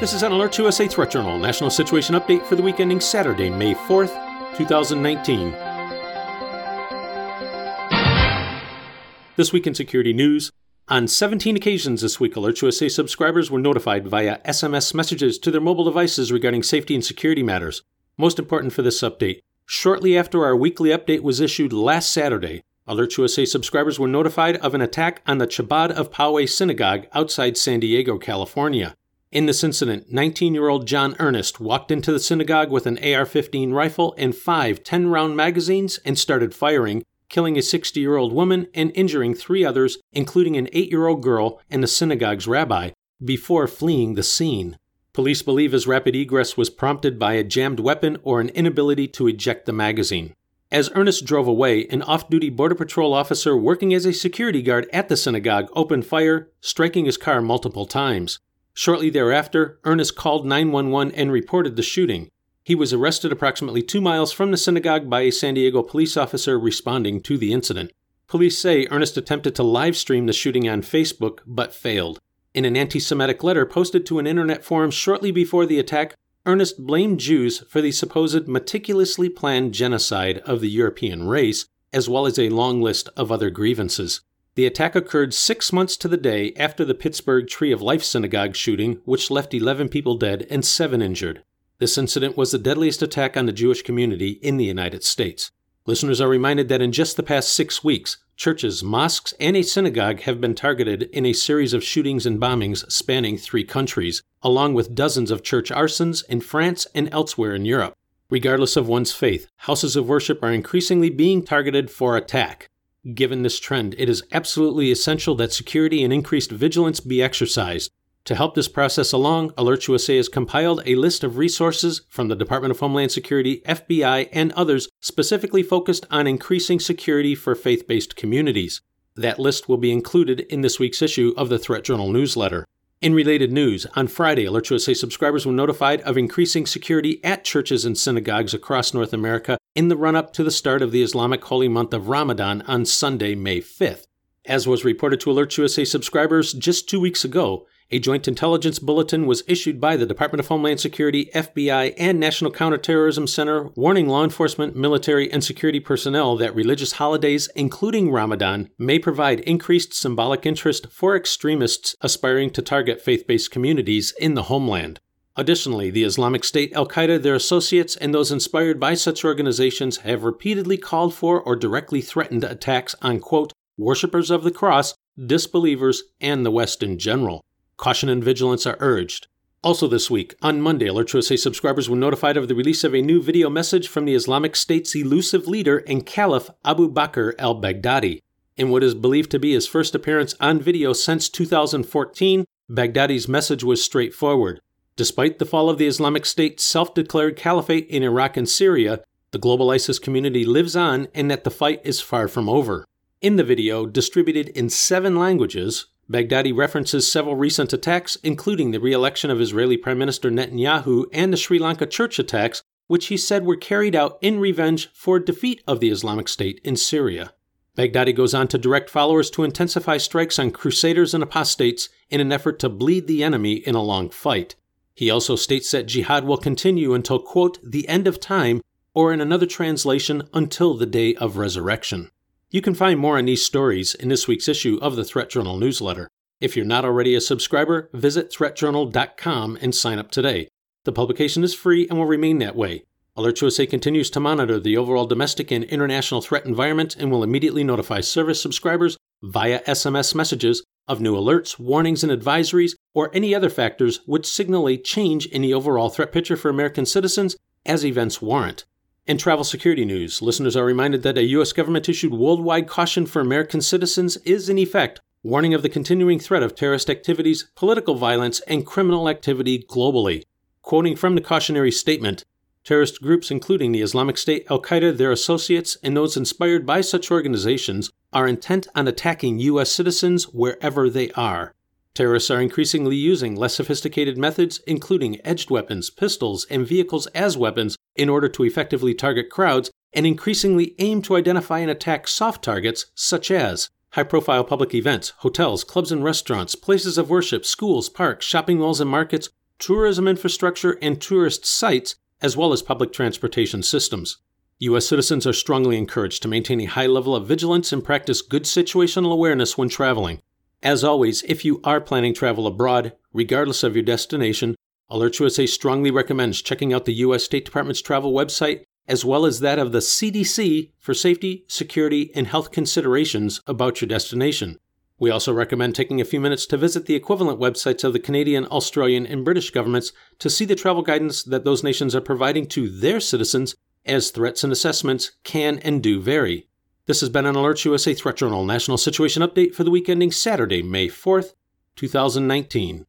This is an AlertsUSA Threat Journal National Situation Update for the week ending Saturday, May 4th, 2019. This week in security news. On 17 occasions this week, AlertsUSA subscribers were notified via SMS messages to their mobile devices regarding safety and security matters. Most important for this update, shortly after our weekly update was issued last Saturday, AlertsUSA subscribers were notified of an attack on the Chabad of Poway Synagogue outside San Diego, California. In this incident, 19 year old John Earnest walked into the synagogue with an AR 15 rifle and five 10 round magazines and started firing, killing a 60 year old woman and injuring three others, including an 8 year old girl and the synagogue's rabbi, before fleeing the scene. Police believe his rapid egress was prompted by a jammed weapon or an inability to eject the magazine. As Earnest drove away, an off duty Border Patrol officer working as a security guard at the synagogue opened fire, striking his car multiple times. Shortly thereafter, Earnest called 911 and reported the shooting. He was arrested approximately two miles from the synagogue by a San Diego police officer responding to the incident. Police say Earnest attempted to live stream the shooting on Facebook but failed. In an anti Semitic letter posted to an internet forum shortly before the attack, Earnest blamed Jews for the supposed meticulously planned genocide of the European race, as well as a long list of other grievances. The attack occurred six months to the day after the Pittsburgh Tree of Life synagogue shooting, which left 11 people dead and seven injured. This incident was the deadliest attack on the Jewish community in the United States. Listeners are reminded that in just the past six weeks, churches, mosques, and a synagogue have been targeted in a series of shootings and bombings spanning three countries, along with dozens of church arsons in France and elsewhere in Europe. Regardless of one's faith, houses of worship are increasingly being targeted for attack. Given this trend, it is absolutely essential that security and increased vigilance be exercised. To help this process along, AlertsUSA has compiled a list of resources from the Department of Homeland Security, FBI, and others specifically focused on increasing security for faith based communities. That list will be included in this week's issue of the Threat Journal newsletter. In related news, on Friday, AlertsUSA subscribers were notified of increasing security at churches and synagogues across North America in the run up to the start of the Islamic holy month of Ramadan on Sunday, May 5th. As was reported to AlertsUSA subscribers just two weeks ago, a joint intelligence bulletin was issued by the Department of Homeland Security, FBI, and National Counterterrorism Center warning law enforcement, military, and security personnel that religious holidays, including Ramadan, may provide increased symbolic interest for extremists aspiring to target faith based communities in the homeland. Additionally, the Islamic State, Al Qaeda, their associates, and those inspired by such organizations have repeatedly called for or directly threatened attacks on, quote, worshippers of the cross, disbelievers, and the West in general. Caution and vigilance are urged. Also, this week, on Monday, AlertsUSA subscribers were notified of the release of a new video message from the Islamic State's elusive leader and caliph Abu Bakr al Baghdadi. In what is believed to be his first appearance on video since 2014, Baghdadi's message was straightforward Despite the fall of the Islamic State self declared caliphate in Iraq and Syria, the global ISIS community lives on and that the fight is far from over. In the video, distributed in seven languages, Baghdadi references several recent attacks, including the re election of Israeli Prime Minister Netanyahu and the Sri Lanka church attacks, which he said were carried out in revenge for defeat of the Islamic State in Syria. Baghdadi goes on to direct followers to intensify strikes on crusaders and apostates in an effort to bleed the enemy in a long fight. He also states that jihad will continue until, quote, the end of time, or in another translation, until the day of resurrection. You can find more on these stories in this week's issue of the Threat Journal newsletter. If you're not already a subscriber, visit threatjournal.com and sign up today. The publication is free and will remain that way. AlertsUSA continues to monitor the overall domestic and international threat environment and will immediately notify service subscribers via SMS messages of new alerts, warnings, and advisories, or any other factors which signal a change in the overall threat picture for American citizens as events warrant. In travel security news, listeners are reminded that a U.S. government issued worldwide caution for American citizens is in effect, warning of the continuing threat of terrorist activities, political violence, and criminal activity globally. Quoting from the cautionary statement, Terrorist groups, including the Islamic State, Al Qaeda, their associates, and those inspired by such organizations, are intent on attacking U.S. citizens wherever they are. Terrorists are increasingly using less sophisticated methods, including edged weapons, pistols, and vehicles as weapons, in order to effectively target crowds, and increasingly aim to identify and attack soft targets such as high profile public events, hotels, clubs and restaurants, places of worship, schools, parks, shopping malls, and markets, tourism infrastructure, and tourist sites, as well as public transportation systems. U.S. citizens are strongly encouraged to maintain a high level of vigilance and practice good situational awareness when traveling. As always, if you are planning travel abroad, regardless of your destination, AlertsUSA strongly recommends checking out the U.S. State Department's travel website as well as that of the CDC for safety, security, and health considerations about your destination. We also recommend taking a few minutes to visit the equivalent websites of the Canadian, Australian, and British governments to see the travel guidance that those nations are providing to their citizens, as threats and assessments can and do vary. This has been an AlertsUSA Threat Journal National Situation Update for the week ending Saturday, May 4th, 2019.